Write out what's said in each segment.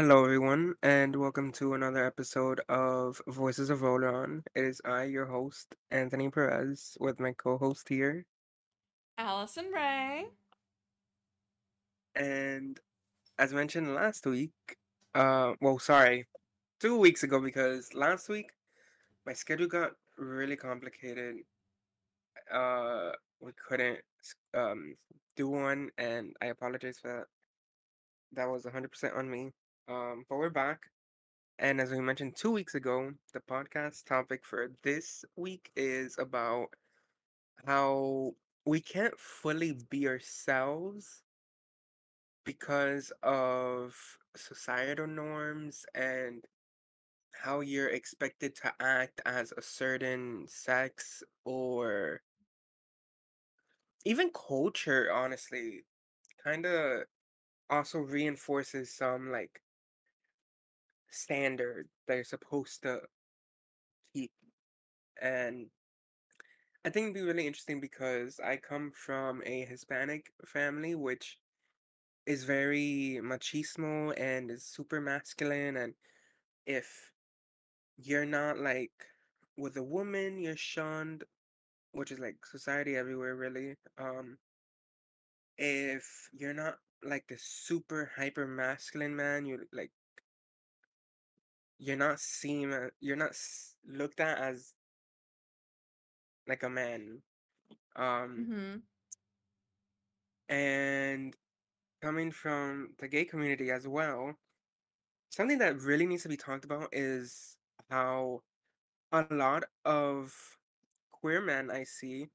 Hello, everyone, and welcome to another episode of Voices of Roland. It is I, your host, Anthony Perez, with my co host here. Allison Ray. And as mentioned last week, uh, well, sorry, two weeks ago, because last week my schedule got really complicated. Uh, we couldn't um do one, and I apologize for that. That was 100% on me. Um, but we're back. And as we mentioned two weeks ago, the podcast topic for this week is about how we can't fully be ourselves because of societal norms and how you're expected to act as a certain sex or even culture, honestly, kind of also reinforces some like standard that you're supposed to keep. And I think it'd be really interesting because I come from a Hispanic family, which is very machismo and is super masculine. And if you're not like with a woman, you're shunned, which is like society everywhere, really. Um, if you're not like the super hyper masculine man, you like you're not seen, you're not looked at as like a man. Um, Mm-hmm. and coming from the gay community as well, something that really needs to be talked about is how a lot of queer men I see,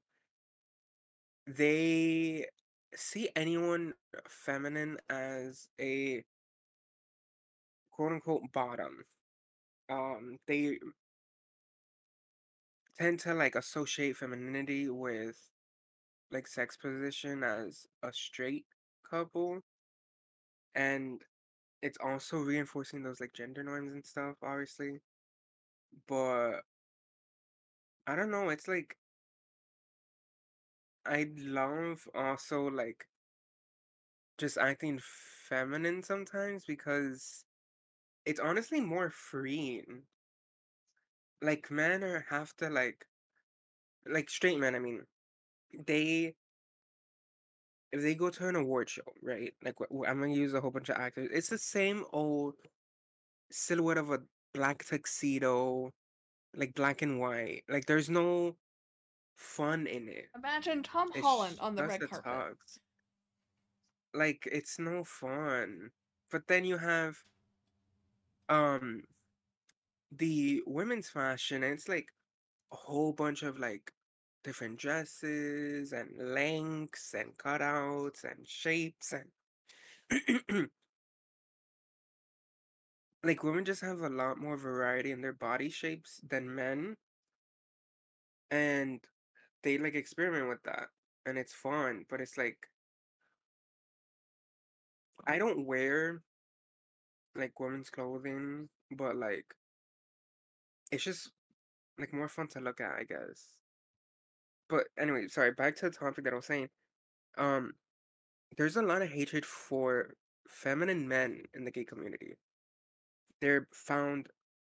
they see anyone feminine as a quote unquote bottom. Um, they tend to like associate femininity with like sex position as a straight couple, and it's also reinforcing those like gender norms and stuff, obviously. But I don't know, it's like I love also like just acting feminine sometimes because it's honestly more freeing. Like men are have to like like straight men, I mean, they if they go to an award show, right? Like wh- wh- I'm gonna use a whole bunch of actors. It's the same old silhouette of a black tuxedo, like black and white. Like there's no fun in it. Imagine Tom Holland on the red carpet. tux. Like it's no fun. But then you have um the women's fashion and it's like a whole bunch of like different dresses and lengths and cutouts and shapes and like women just have a lot more variety in their body shapes than men. And they like experiment with that and it's fun but it's like I don't wear like women's clothing but like it's just like more fun to look at I guess but anyway sorry back to the topic that I was saying um there's a lot of hatred for feminine men in the gay community. They're found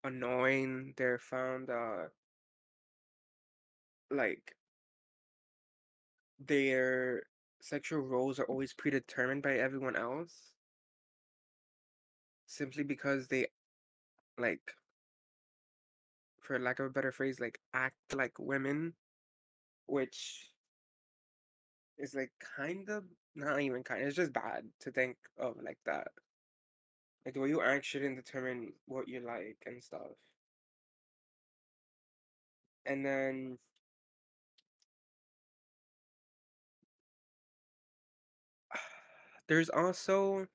annoying, they're found uh like their sexual roles are always predetermined by everyone else simply because they like for lack of a better phrase like act like women which is like kind of not even kind it's just bad to think of like that. Like the way you act shouldn't determine what you like and stuff. And then There's also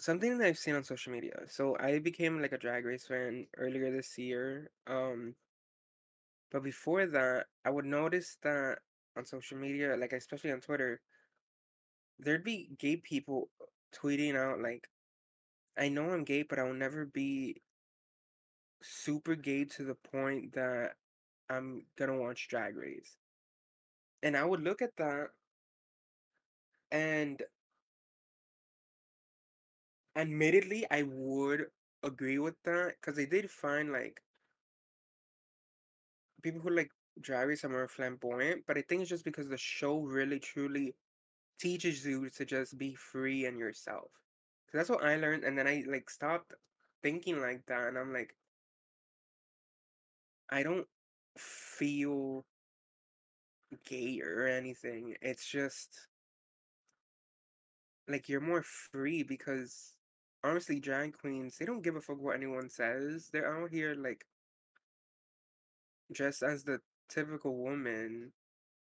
something that I've seen on social media. So I became like a Drag Race fan earlier this year. Um, but before that, I would notice that on social media, like especially on Twitter, there'd be gay people tweeting out like, "I know I'm gay, but I'll never be super gay to the point that I'm gonna watch Drag Race." And I would look at that and admittedly, I would agree with that because they did find like people who like race are more flamboyant, but I think it's just because the show really truly teaches you to just be free and yourself. 'Cause that's what I learned, and then I like stopped thinking like that, and I'm like, I don't feel gay or anything. It's just like you're more free because honestly, drag queens, they don't give a fuck what anyone says. They're out here like dressed as the typical woman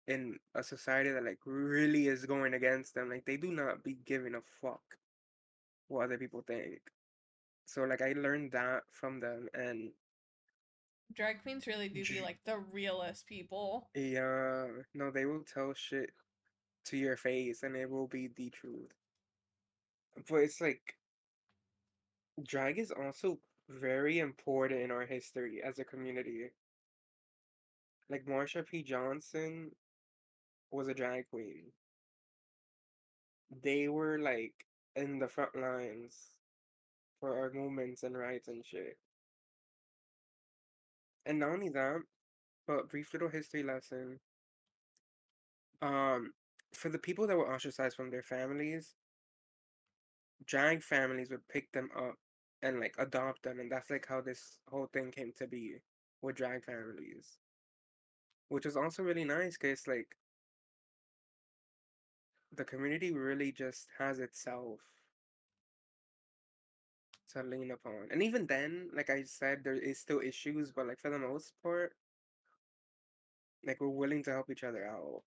in a society that like really is going against them. Like they do not be giving a fuck what other people think. So like I learned that from them and Drag queens really do be like the realest people. yeah, no, they will tell shit to your face and it will be the truth. But it's like drag is also very important in our history as a community. Like Marsha P. Johnson was a drag queen. They were like in the front lines for our movements and rights and shit. And not only that, but brief little history lesson. Um, for the people that were ostracized from their families, drag families would pick them up and like adopt them, and that's like how this whole thing came to be with drag families, which is also really nice because like the community really just has itself to lean upon. And even then, like I said, there is still issues, but like for the most part, like we're willing to help each other out.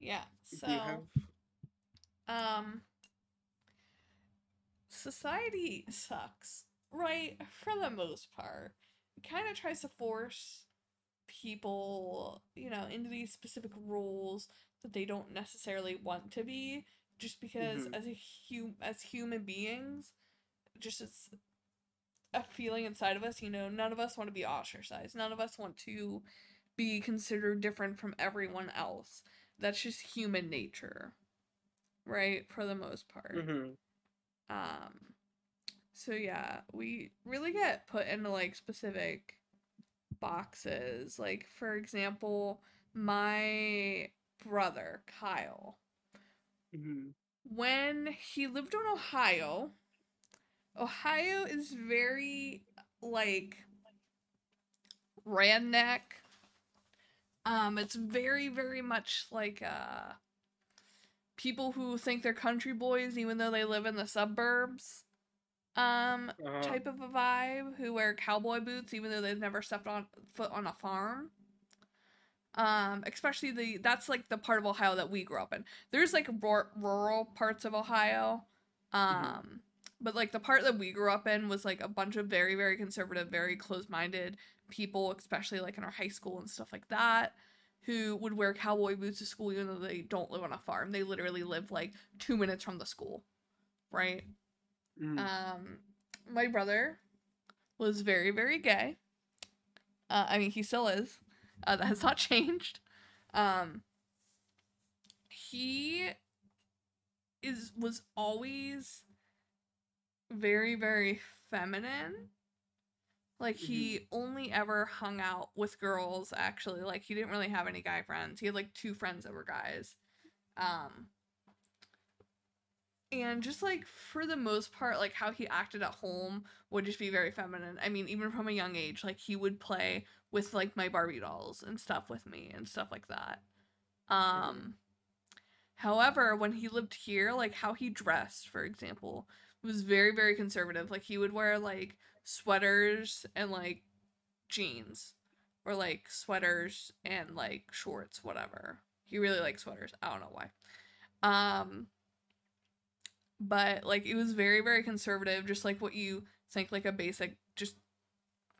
Yeah. Do you have? So, um, society sucks, right? For the most part. It kind of tries to force people, you know, into these specific roles that they don't necessarily want to be just because hmm as a hum- as human beings, just as a feeling inside of us, you know, none of us want to be ostracized. None of us want to be considered different from everyone else. That's just human nature, right? For the most part. hmm Um so yeah, we really get put into like specific boxes. Like for example, my brother, Kyle, hmm when he lived in Ohio, Ohio is very like redneck. Um, it's very, very much like uh people who think they're country boys even though they live in the suburbs. Um, Uh-huh. type of a vibe who wear cowboy boots even though they've never stepped on foot on a farm. Um, especially the that's like the part of Ohio that we grew up in. There's like rur- rural parts of Ohio. Um, but like the part that we grew up in was like a bunch of very very conservative, very closed-minded people, especially like in our high school and stuff like that, who would wear cowboy boots to school even though they don't live on a farm. They literally live like 2 minutes from the school, right? Mm. Um, my brother was very, very gay. Uh, I mean, he still is. Uh, that has not changed. Um, he is was always very, very feminine. Like he only ever hung out with girls. Actually, like he didn't really have any guy friends. He had like two friends that were guys. Um, and just like for the most part like how he acted at home would just be very feminine i mean even from a young age like he would play with like my barbie dolls and stuff with me and stuff like that um however when he lived here like how he dressed for example was very very conservative like he would wear like sweaters and like jeans or like sweaters and like shorts whatever. He really likes sweaters. I don't know why. Um but like it was very very conservative just like what you think like a basic just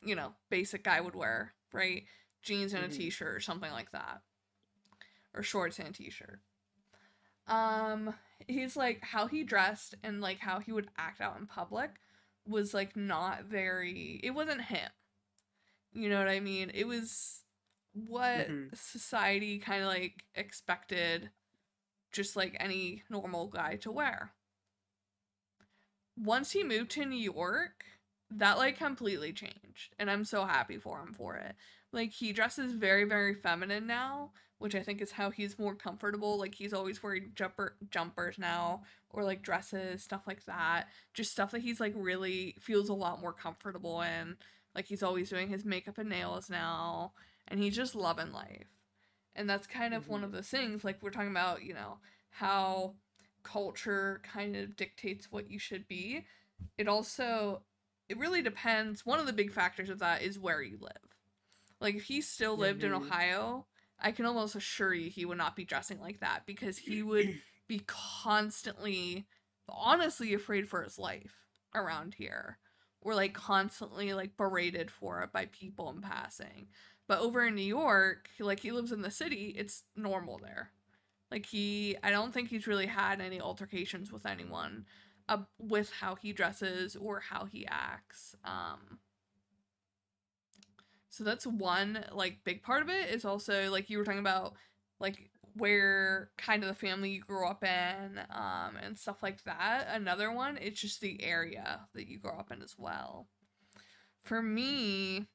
you know basic guy would wear right? Jeans and a Mhm. t-shirt or something like that. Or shorts and a t-shirt. Um he's like how he dressed and like how he would act out in public was like not very it wasn't him you know what i mean it was what Mhm. society kind of like expected just like any normal guy to wear. Once he moved to New York, that like completely changed, and I'm so happy for him for it. Like he dresses very very feminine now, which I think is how he's more comfortable. Like he's always wearing jumper jumpers now or like dresses, stuff like that. Just stuff that he's like really feels a lot more comfortable in. Like he's always doing his makeup and nails now, and he's just loving life. And that's kind of one of Mhm. the things like we're talking about, you know, how culture kind of dictates what you should be. It also it really depends. One of the big factors of that is where you live. Like if he still lived in Mhm. Ohio, I can almost assure you he would not be dressing like that because he would be constantly honestly afraid for his life around here. Or like constantly like berated for it by people in passing. But over in new york like he lives in the city it's normal there. Like he i don't think he's really had any altercations with anyone uh, with how he dresses or how he acts um so that's one like big part of it is also like you were talking about like where kind of the family you grew up in um and stuff like that. Another one it's just the area that you grow up in as well. For me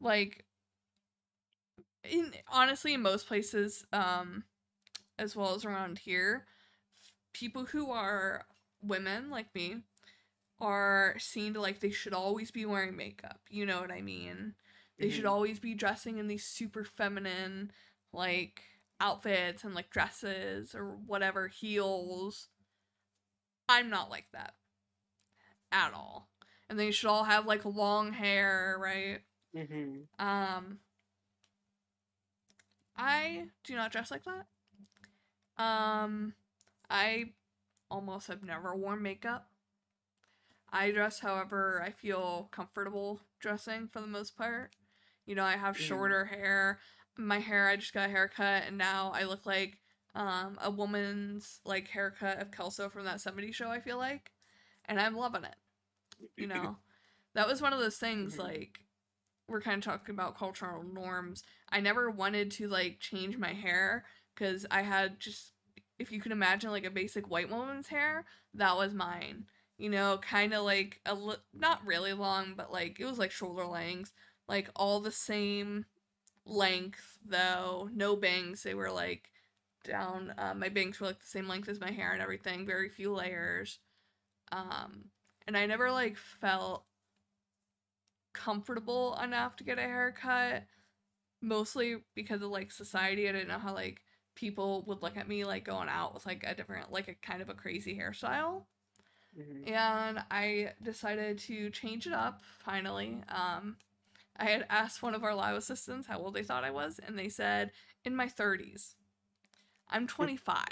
like in honestly in most places um as well as around here people who are women like me are seen to like they should always be wearing makeup you know what i mean they should Mhm. always be dressing in these super feminine like outfits and like dresses or whatever heels i'm not like that at all and they should all have like long hair right Mhm. um I do not dress like that. Um I almost have never worn makeup. I dress however I feel comfortable dressing for the most part. You know, I have Mhm. shorter hair. My hair I just got a haircut and now I look like um a woman's like haircut of Kelso from that 70s show I feel like. And I'm loving it you know that was one of those things Mhm. like we're kind of talking about cultural norms i never wanted to like change my hair because i had just if you can imagine like a basic white woman's hair that was mine you know kind of like a li- not really long but like it was like shoulder lengths like all the same length though. No bangs. They were like down uh, my bangs were like the same length as my hair and everything very few layers. Um and I never like felt comfortable enough to get a haircut mostly because of like society. I didn't know how like people would look at me like going out with like a different like a kind of a crazy hairstyle. Mhm. and I decided to change it up finally. Um I had asked one of our live assistants how old they thought I was and they said in my 30s I'm 25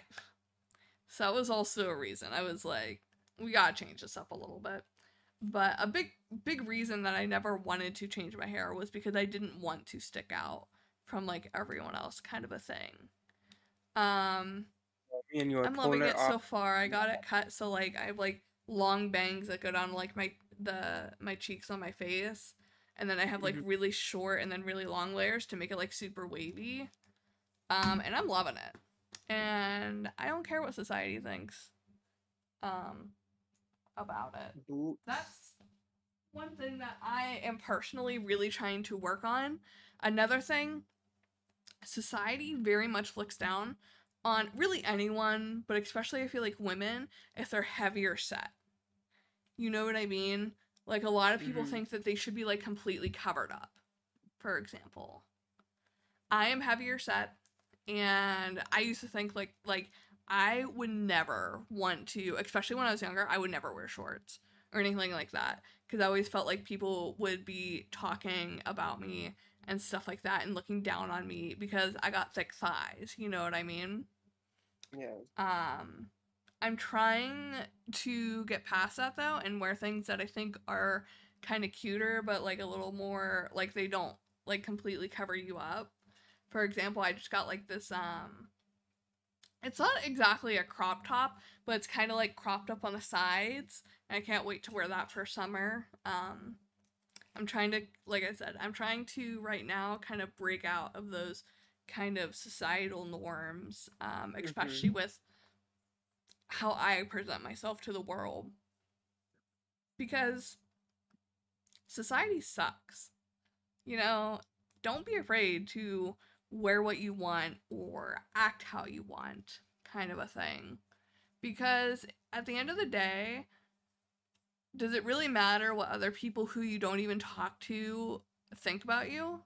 so that was also a reason I was like we gotta change this up a little bit. But a big big reason that I never wanted to change my hair was because I didn't want to stick out from like everyone else kind of a thing. Um I'm loving it so far. I got it cut so like I have like long bangs that go down like my the my cheeks on my face. And then I have like Mhm. really short and then really long layers to make it like super wavy. Um and I'm loving it. And I don't care what society thinks um about it that's one thing that I am personally really trying to work on. Another thing, society very much looks down on really anyone, but especially I feel like women if they're heavier set. You know what I mean? Like a lot of people Mhm. think that they should be like completely covered up. For example, I am heavier set and I used to think like like I would never want to, especially when I was younger, I would never wear shorts or anything like that because I always felt like people would be talking about me and stuff like that and looking down on me because I got thick thighs, you know what I mean? Yeah. Um I'm trying to get past that though and wear things that I think are kind of cuter but like a little more like they don't like completely cover you up. For example, I just got like this um it's not exactly a crop top, but it's kind of like cropped up on the sides. And I can't wait to wear that for summer. Um I'm trying to, like I said, I'm trying to right now kind of break out of those kind of societal norms, um, especially Mm-hmm. with how I present myself to the world. Because society sucks. You know, don't be afraid to wear what you want or act how you want, kind of a thing. Because at the end of the day, does it really matter what other people who you don't even talk to think about you?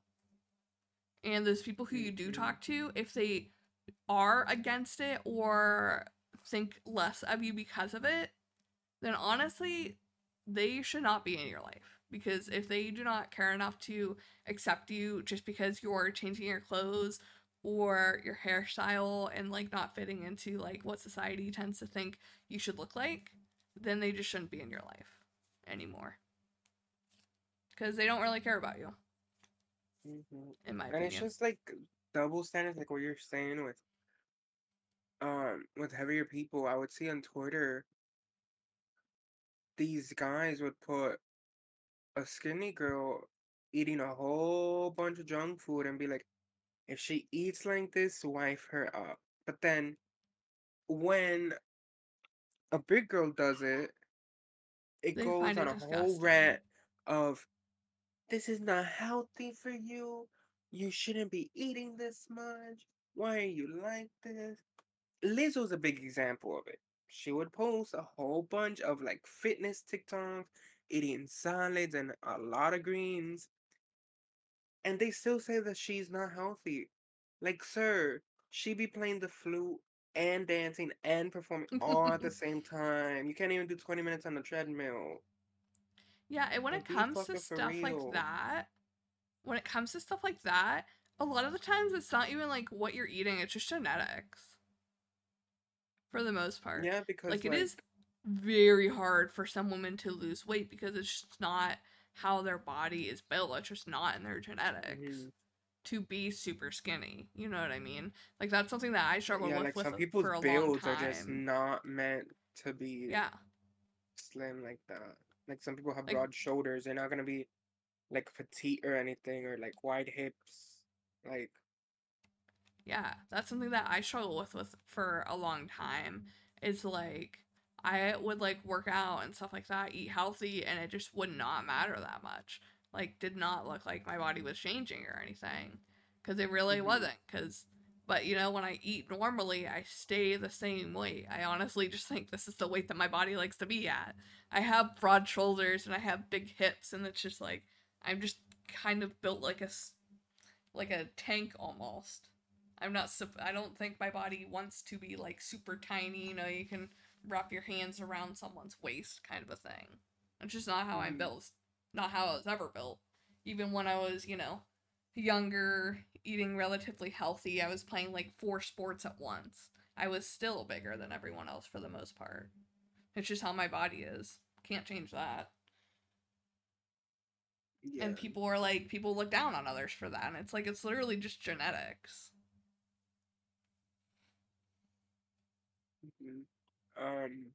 And those people who you do talk to, if they are against it or think less of you because of it, then honestly, they should not be in your life. Because if they do not care enough to accept you just because you're changing your clothes or your hairstyle and like not fitting into like what society tends to think you should look like, then they just shouldn't be in your life anymore. Because they don't really care about you, hmm in my And opinion. it's just like double standards, like what you're saying with um with heavier people. I would see on Twitter these guys would put a skinny girl eating a whole bunch of junk food and be like, if she eats like this, wife her up. But then when a big girl does it, it They goes on it a whole rant of this is not healthy for you. You shouldn't be eating this much. Why are you like this? Lizzo's a big example of it. She would post a whole bunch of like fitness TikToks, eating salads and a lot of greens, and they still say that she's not healthy. Like, sir, she be playing the flute and dancing and performing all at the same time. You can't even do 20 minutes on the treadmill. Yeah, and when it Like, be comes to stuff like that, when it comes to stuff like that, a lot of the times it's not even like what you're eating, it's just genetics. For the most part. Yeah, because Like like, it is very hard for some women to lose weight because it's just not how their body is built. It's just not in their genetics mhm. to be super skinny. You know what I mean? Like that's something that I struggle yeah, with like with some people's for a builds are just not meant to be Yeah. slim like that. Like some people have Like broad shoulders, they're not gonna be like petite or anything or like wide hips. Like yeah, that's something that I struggle with with for a long time. Is like I would like work out and stuff like that, eat healthy, and it just would not matter that much. Like, did not look like my body was changing or anything, because it really mhm. wasn't. Because, but you know, when I eat normally, I stay the same weight. I honestly just think this is the weight that my body likes to be at. I have broad shoulders and I have big hips, and it's just like I'm just kind of built like a like a tank almost. I'm not. I don't think my body wants to be like super tiny. You know, you can wrap your hands around someone's waist, kind of a thing. It's just not how I'm Mhm. built. Not how I was ever built. Even when I was, you know, younger, eating relatively healthy, I was playing like four sports at once. I was still bigger than everyone else for the most part. It's just how my body is. Can't change that. Yeah. And people are like, people look down on others for that. And it's like, it's literally just genetics. Um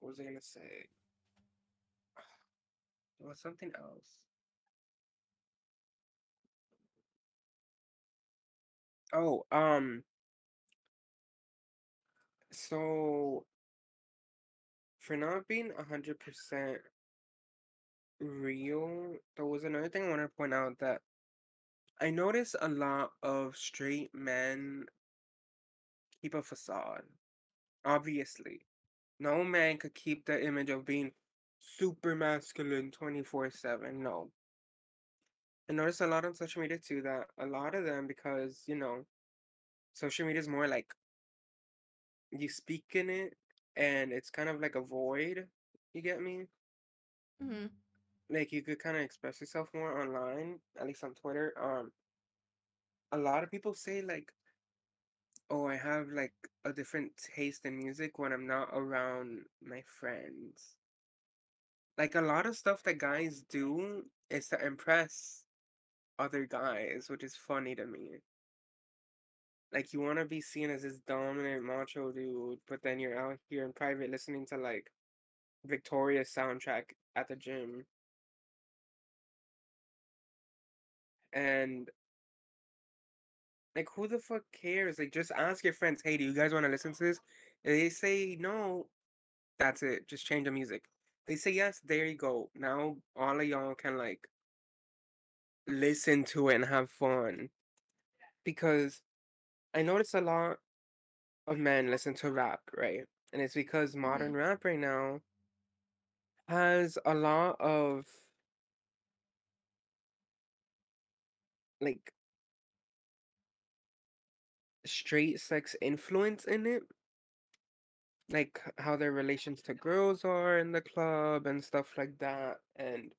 what was I gonna say? There was something else. Oh, um, so for not being a hundred percent real, there was another thing I want to point out that I notice a lot of straight men keep a facade. Obviously, no man could keep the image of being super masculine 24/7. No. I notice a lot on social media too that a lot of them, because, you know, social media is more like you speak in it and it's kind of like a void. You get me? hmm Like you could kind of express yourself more online, at least on Twitter. Um, a lot of people say like, oh, I have like a different taste in music when I'm not around my friends. Like a lot of stuff that guys do is to impress other guys, which is funny to me. Like you want to be seen as this dominant macho dude, but then you're out here in private listening to like Victorious soundtrack at the gym. And like who the fuck cares? Like just ask your friends, hey, do you guys want to listen to this? If they say no, that's it. Just change the music. They say yes, there you go. Now all of y'all can like listen to it and have fun. Because I notice a lot of men listen to rap, right? And it's because modern Mhm. rap right now has a lot of like straight sex influence in it. Like how their relations to girls are in the club and stuff like that. And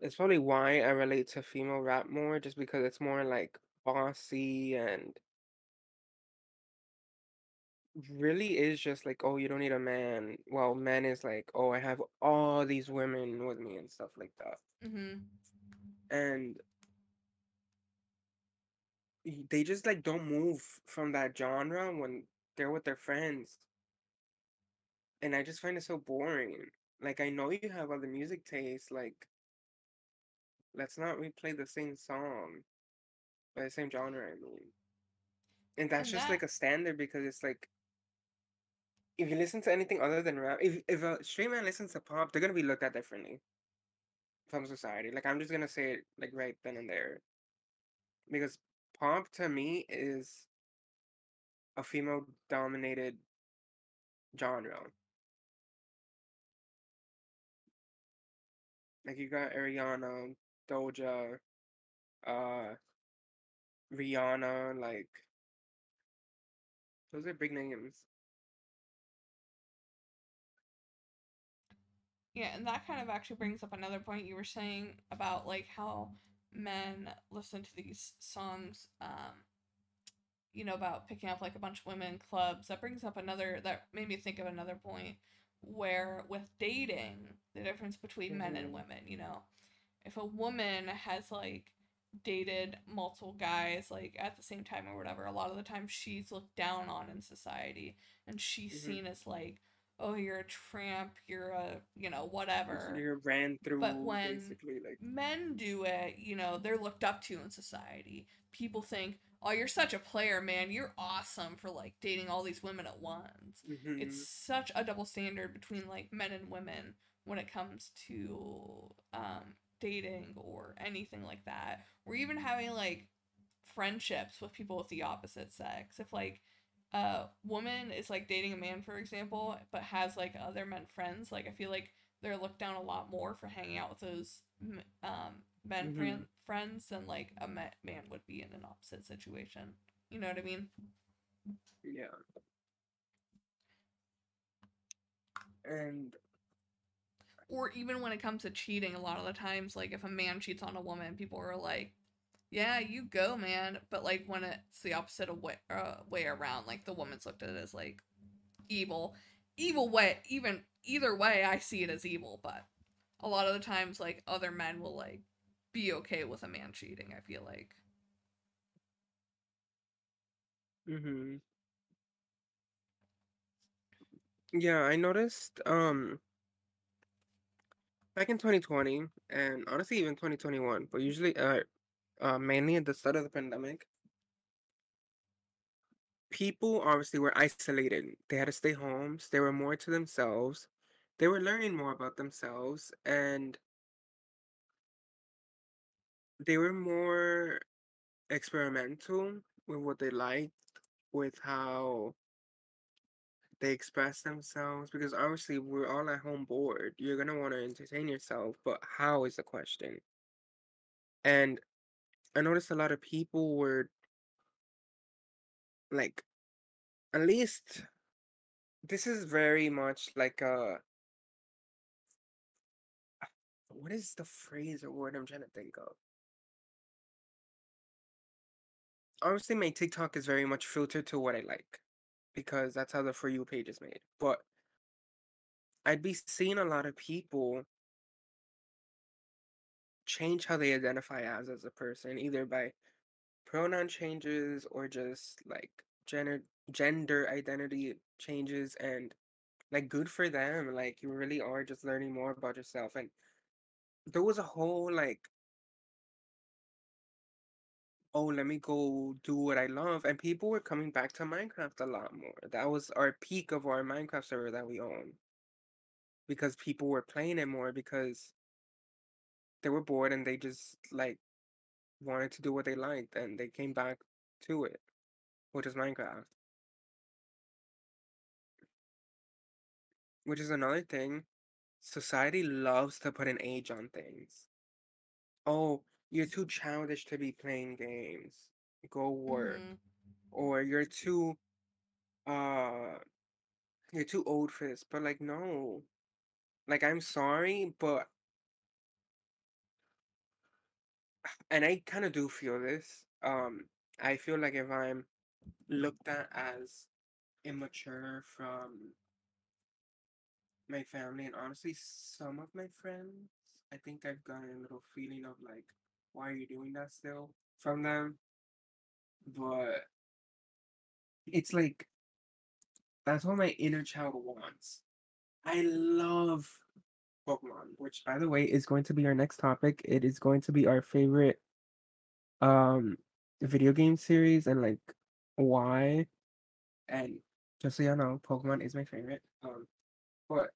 it's probably why I relate to female rap more, just because it's more like bossy and really is just like, oh, you don't need a man. Well, men is like, oh, I have all these women with me and stuff like that. Mhm. And they just like don't move from that genre when they're with their friends. And I just find it so boring. Like I know you have other music tastes, like let's not replay the same song by the same genre, I mean. And that's And just that like a standard because it's like if you listen to anything other than rap, if if a straight man listens to pop, they're gonna be looked at differently from society. Like I'm just gonna say it like right then and there. Because pop to me is a female dominated genre. Like you got Ariana, Doja, uh Rihanna, like those are big names. Yeah, and that kind of actually brings up another point you were saying about like how men listen to these songs um you know about picking up like a bunch of women in clubs. That brings up another that made me think of another point where with dating, the difference between men and hmm women, you know. If a woman has like dated multiple guys like at the same time or whatever, a lot of the time she's looked down on in society and she's hmm seen as like oh, you're a tramp, you're a, you know, whatever. you're ran But through when basically like men do it, you know, they're looked up to in society. People think, oh, you're such a player, man. You're awesome for like dating all these women at once. It's hmm such a double standard between like men and women when it comes to um, dating or anything like that. Or even having like friendships with people with the opposite sex. If like a woman is like dating a man, for example, but has like other men friends, like I feel like they're looked down a lot more for hanging out with those um, men hmm friend friends than like a man would be in an opposite situation. You know what I mean? Yeah. And Or even when it comes to cheating, a lot of the times, like if a man cheats on a woman, people are like, "Yeah, you go, man." But like when it's the opposite of way, uh, way around, like the woman's looked at it as like evil, evil way. Even either way, I see it as evil. But a lot of the times, like other men will like be okay with a man cheating. I feel like. hmm yeah, I noticed um back in 2020 and honestly even 2021, but usually uh uh mainly at the start of the pandemic, people obviously were isolated. They had to stay homes. They were more to themselves. They were learning more about themselves and they were more experimental with what they liked, with how they express themselves because obviously we're all at home bored. You're gonna want to entertain yourself, but how is the question? And I noticed a lot of people were like, at least this is very much like a what is the phrase or word I'm trying to think of? Obviously, my TikTok is very much filtered to what I like because that's how the For You page is made. But I'd be seeing a lot of people change how they identify as as a person, either by pronoun changes or just like gender gender identity changes and like good for them like you really are just learning more about yourself and there was a whole like oh, let me go do what I love. And people were coming back to Minecraft a lot more. That was our peak of our Minecraft server that we own. Because people were playing it more because they were bored and they just like wanted to do what they liked and they came back to it, which is Minecraft. Which is another thing. Society loves to put an age on things. Oh, you're too childish to be playing games. Go work. Mm-hmm. Or you're too uh you're too old for this. But like no. Like I'm sorry, but and I kind of do feel this. Um I feel like if I'm looked at as immature from my family and honestly some of my friends, I think I've gotten a little feeling of like, why are you doing that still from them? But it's like that's what my inner child wants. I love Pokemon, which by the way is going to be our next topic. It is going to be our favorite um video game series and like why. And just so y'all know, Pokemon is my favorite. Um but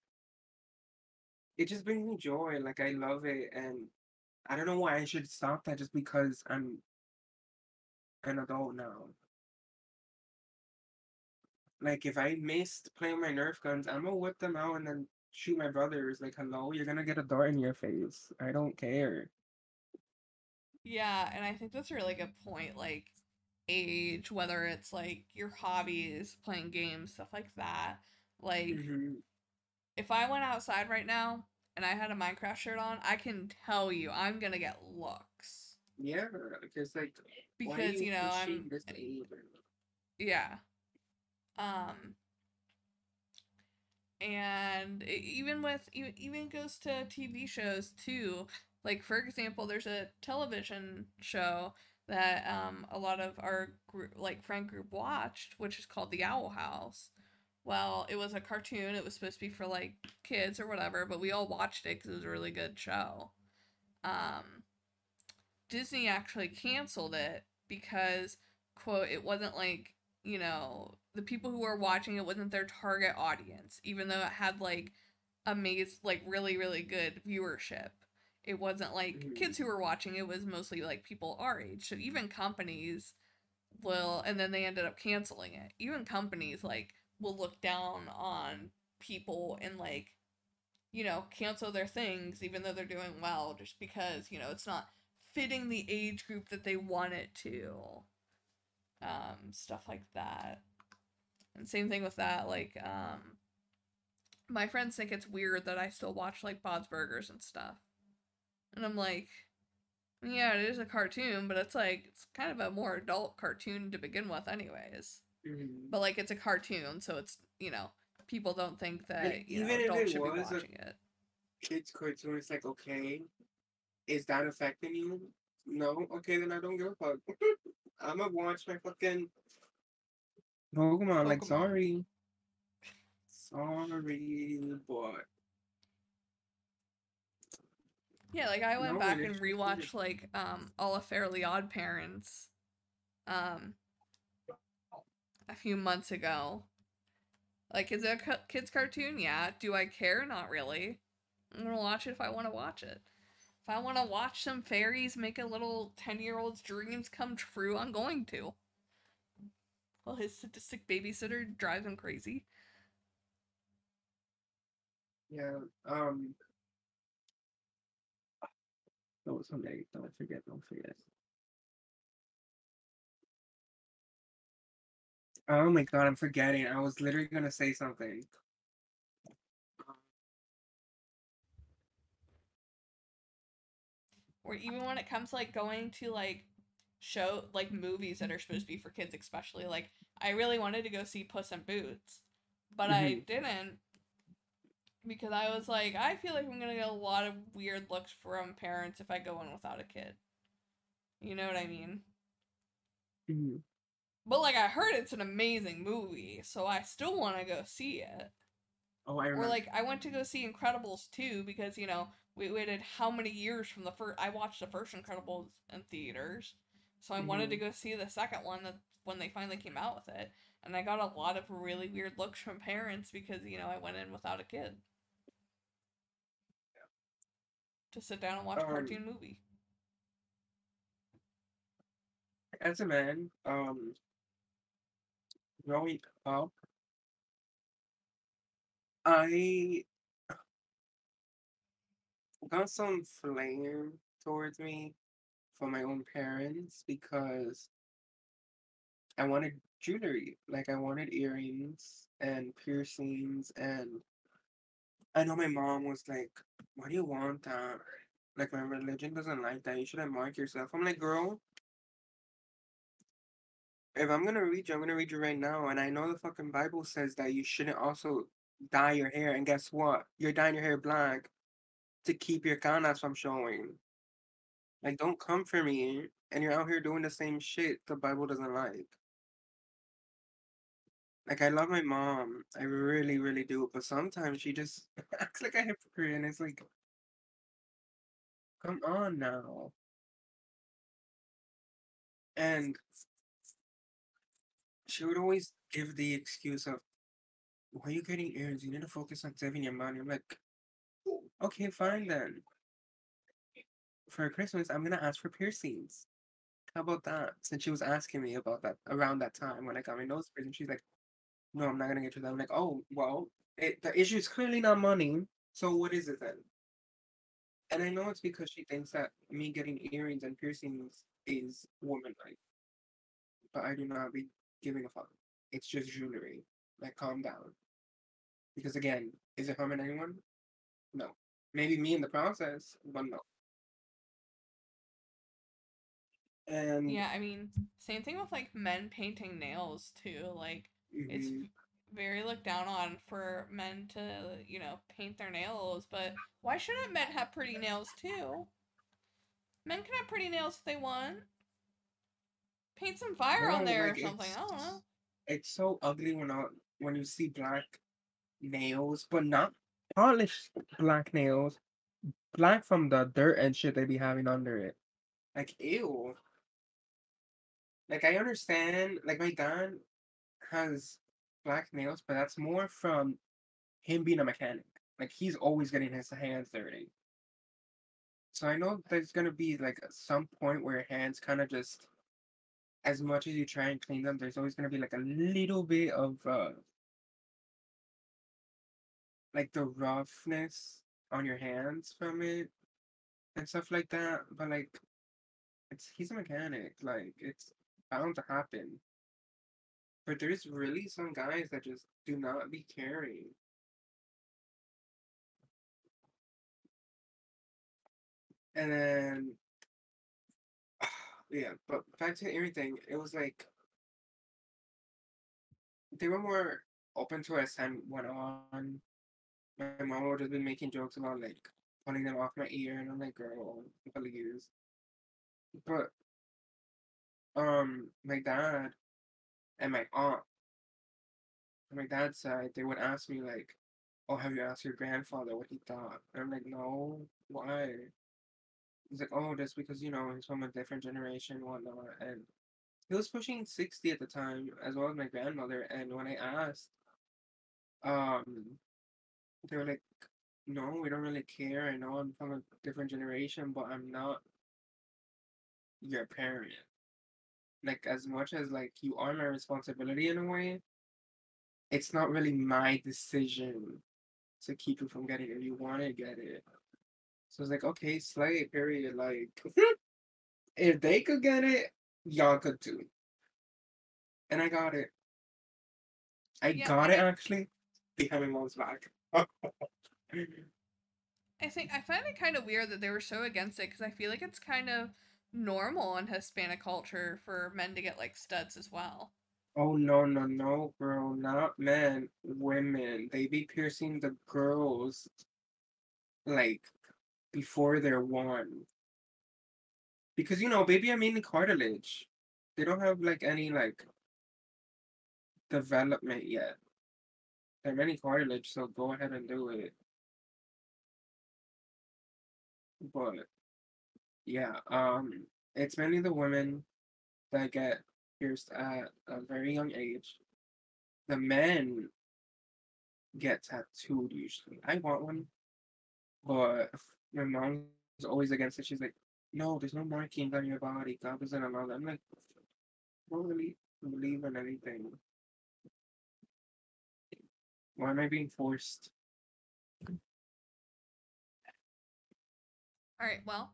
it just brings me joy. Like I love it and I don't know why I should stop that just because I'm an adult now. Like if I missed playing my Nerf guns, I'm gonna whip them out and then shoot my brothers. Like, hello, you're gonna get a dart in your face. I don't care. Yeah, and I think that's a really good point. Like age, whether it's like your hobbies, playing games, stuff like that. Like hmm if I went outside right now and I had a Minecraft shirt on, I can tell you I'm gonna get looks. Yeah, because like, Because, you you know, I'm yeah. Um and even with even goes to TV shows too. Like for example, there's a television show that um a lot of our group, like friend group watched, which is called The Owl House. Well, it was a cartoon. It was supposed to be for like kids or whatever, but we all watched it because it was a really good show. Um, Disney actually canceled it because, quote, it wasn't like, you know, the people who were watching it wasn't their target audience, even though it had like amazing, like really, really good viewership. It wasn't like Mhm. kids who were watching it was mostly like people our age. So even companies will, and then they ended up canceling it. Even companies like will look down on people and like, you know, cancel their things even though they're doing well just because, you know, it's not fitting the age group that they want it to. Um, stuff like that. And same thing with that, like, um, my friends think it's weird that I still watch like Bob's Burgers and stuff. And I'm like, yeah, it is a cartoon, but it's like it's kind of a more adult cartoon to begin with anyways. Mhm. But like it's a cartoon, so it's, you know, people don't think that, you know, even if adults it should be was a- watching it. Kids cartoon, it's like okay, is that affecting you? No, okay, then I don't give a fuck. I'm gonna watch my fucking Pokemon. Like, Pokemon. sorry, sorry, but Yeah, like I went No, back and rewatched like um all of Fairly Odd Parents um a few months ago. Like is it a kids cartoon? Yeah. Do I care? Not really. I'm going to watch it if I want to watch it. If I want to watch some fairies make a little 10-year-old's dreams come true, I'm going to. Well, his sadistic babysitter drives him crazy. yeah. Um, was something. Don't forget. Don't forget. Oh my god, I'm forgetting. I was literally gonna say something. or even when it comes to, like going to like show like movies that are supposed to be for kids especially like i really wanted to go see puss in boots but i didn't because i was like i feel like i'm gonna get a lot of weird looks from parents if i go in without a kid. You know what i mean? Mhm. but like i heard it's an amazing movie so i still want to go see it. Oh, I remember. or like I went to go see Incredibles 2 because you know we waited how many years from the first I watched the first Incredibles in theaters. So I wanted to hmm go see the second one that when they finally came out with it. And I got a lot of really weird looks from parents because, you know, I went in without a kid to sit down and watch a Um, cartoon movie. as a man, um, growing up, I got some flame towards me from my own parents because I wanted jewelry. Like I wanted earrings and piercings and I know my mom was like, Why do you want that? Like my religion doesn't like that. You shouldn't mark yourself. I'm like, girl, if I'm gonna read you, I'm gonna read you right now. And I know the fucking Bible says that you shouldn't also dye your hair. And guess what? You're dyeing your hair black to keep your canas from showing. Like, don't come for me. And you're out here doing the same shit the Bible doesn't like. Like, I love my mom. I really, really do. But sometimes she just acts like a hypocrite. And it's like, come on now. And she would always give the excuse of, why are you getting earrings? You need to focus on saving your money. I'm like, oh, okay, fine then. For Christmas, I'm gonna ask for piercings. How about that? Since she was asking me about that around that time when I got my nose pierced, and she's like, no, I'm not gonna get you that. I'm like, oh, well, it, the issue is clearly not money. So what is it then? And I know it's because she thinks that me getting earrings and piercings is womanlike, but I do not be giving a fuck. It's just jewelry. Like, calm down. Because again, is it harming anyone? No. Maybe me in the process, but no. And Yeah, I mean, same thing with like men painting nails too. Like it's mhm, v- very looked down on for men to, you know, paint their nails, but why shouldn't men have pretty nails too? Men can have pretty nails if they want. Paint some fire on no, there or something. I don't know. it's so ugly when I, when you see black nails, but not polished black nails, black from the dirt and shit they be having under it. Like ew. Like I understand, like my dad has black nails, but that's more from him being a mechanic. Like he's always getting his hands dirty. So I know there's gonna be like some point where your hands kind of just, as much as you try and clean them, there's always gonna be like a little bit of uh like the roughness on your hands from it and stuff like that. But like it's he's a mechanic, like it's bound to happen. But there's really some guys that just do not be caring. And then yeah, but back to everything, it was like they were more open to as time went on. My mom would just been making jokes about like pulling them off my ear, and I'm like, girl, please. But um, my dad and my aunt, on my dad's side, they would ask me like, "Oh, have you asked your grandfather what he thought?" And I'm like, "No, why?" He's like, "Oh, just because you know he's from a different generation, whatnot." And he was pushing sixty at the time, as well as my grandmother. And when I asked, um, they were like, "No, we don't really care. I know I'm from a different generation, but I'm not your parent. Like as much as like you are my responsibility in a way, it's not really my decision to keep you from getting it. You want to get it." So it's like, okay, slay, period. Like, if they could get it, y'all could too. And I got it. I Yeah, got I it actually behind my mom's back. I think I find it kind of weird that they were so against it because I feel like it's kind of normal in Hispanic culture for men to get like studs as well. oh no, no, no, girl, not men, women. They be piercing the girls like before they're one. Because you know, baby, I mean cartilage. They don't have like any like development yet. They're many cartilage, so go ahead and do it. But yeah, um, it's mainly the women. that get pierced at a very young age. The men get tattooed usually. I want one, but my mom's always against it. She's like, "No, there's no markings on your body. God doesn't allow that." I'm like, I don't really believe in anything. Why am I being forced? All right, well,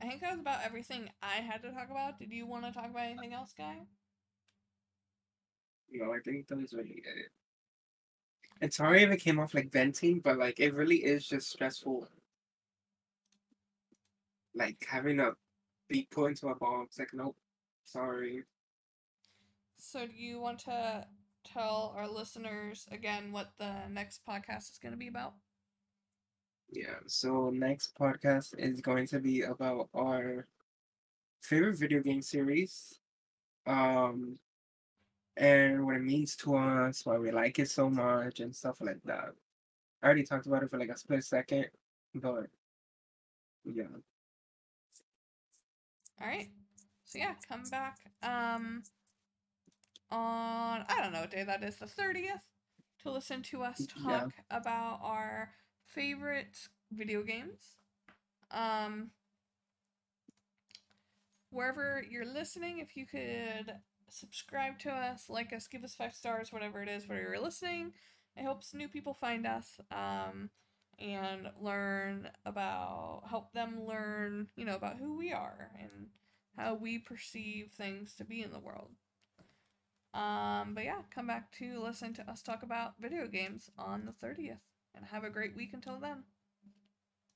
I think that was about everything I had to talk about. Did you want to talk about anything else, Guy? No, I think that was really it. And sorry if it came off like venting, but like it really is just stressful. Like having to be put into a box. Like, nope, sorry. So, do you want to tell our listeners again what the next podcast is going to be about? Yeah, so next podcast is going to be about our favorite video game series. Um and what it means to us, why we like it so much and stuff like that. I already talked about it for like a split second, but yeah. All right. So yeah, come back um on I don't know what day that is, the 30th to listen to us Yeah. talk about our favorite video games. Um wherever you're listening, if you could subscribe to us, like us, give us five stars, whatever it is, where you're listening. It helps new people find us um, and learn about, help them learn, you know, about who we are and how we perceive things to be in the world. Um, but yeah, come back to listen to us talk about video games on the 30th and have a great week until then.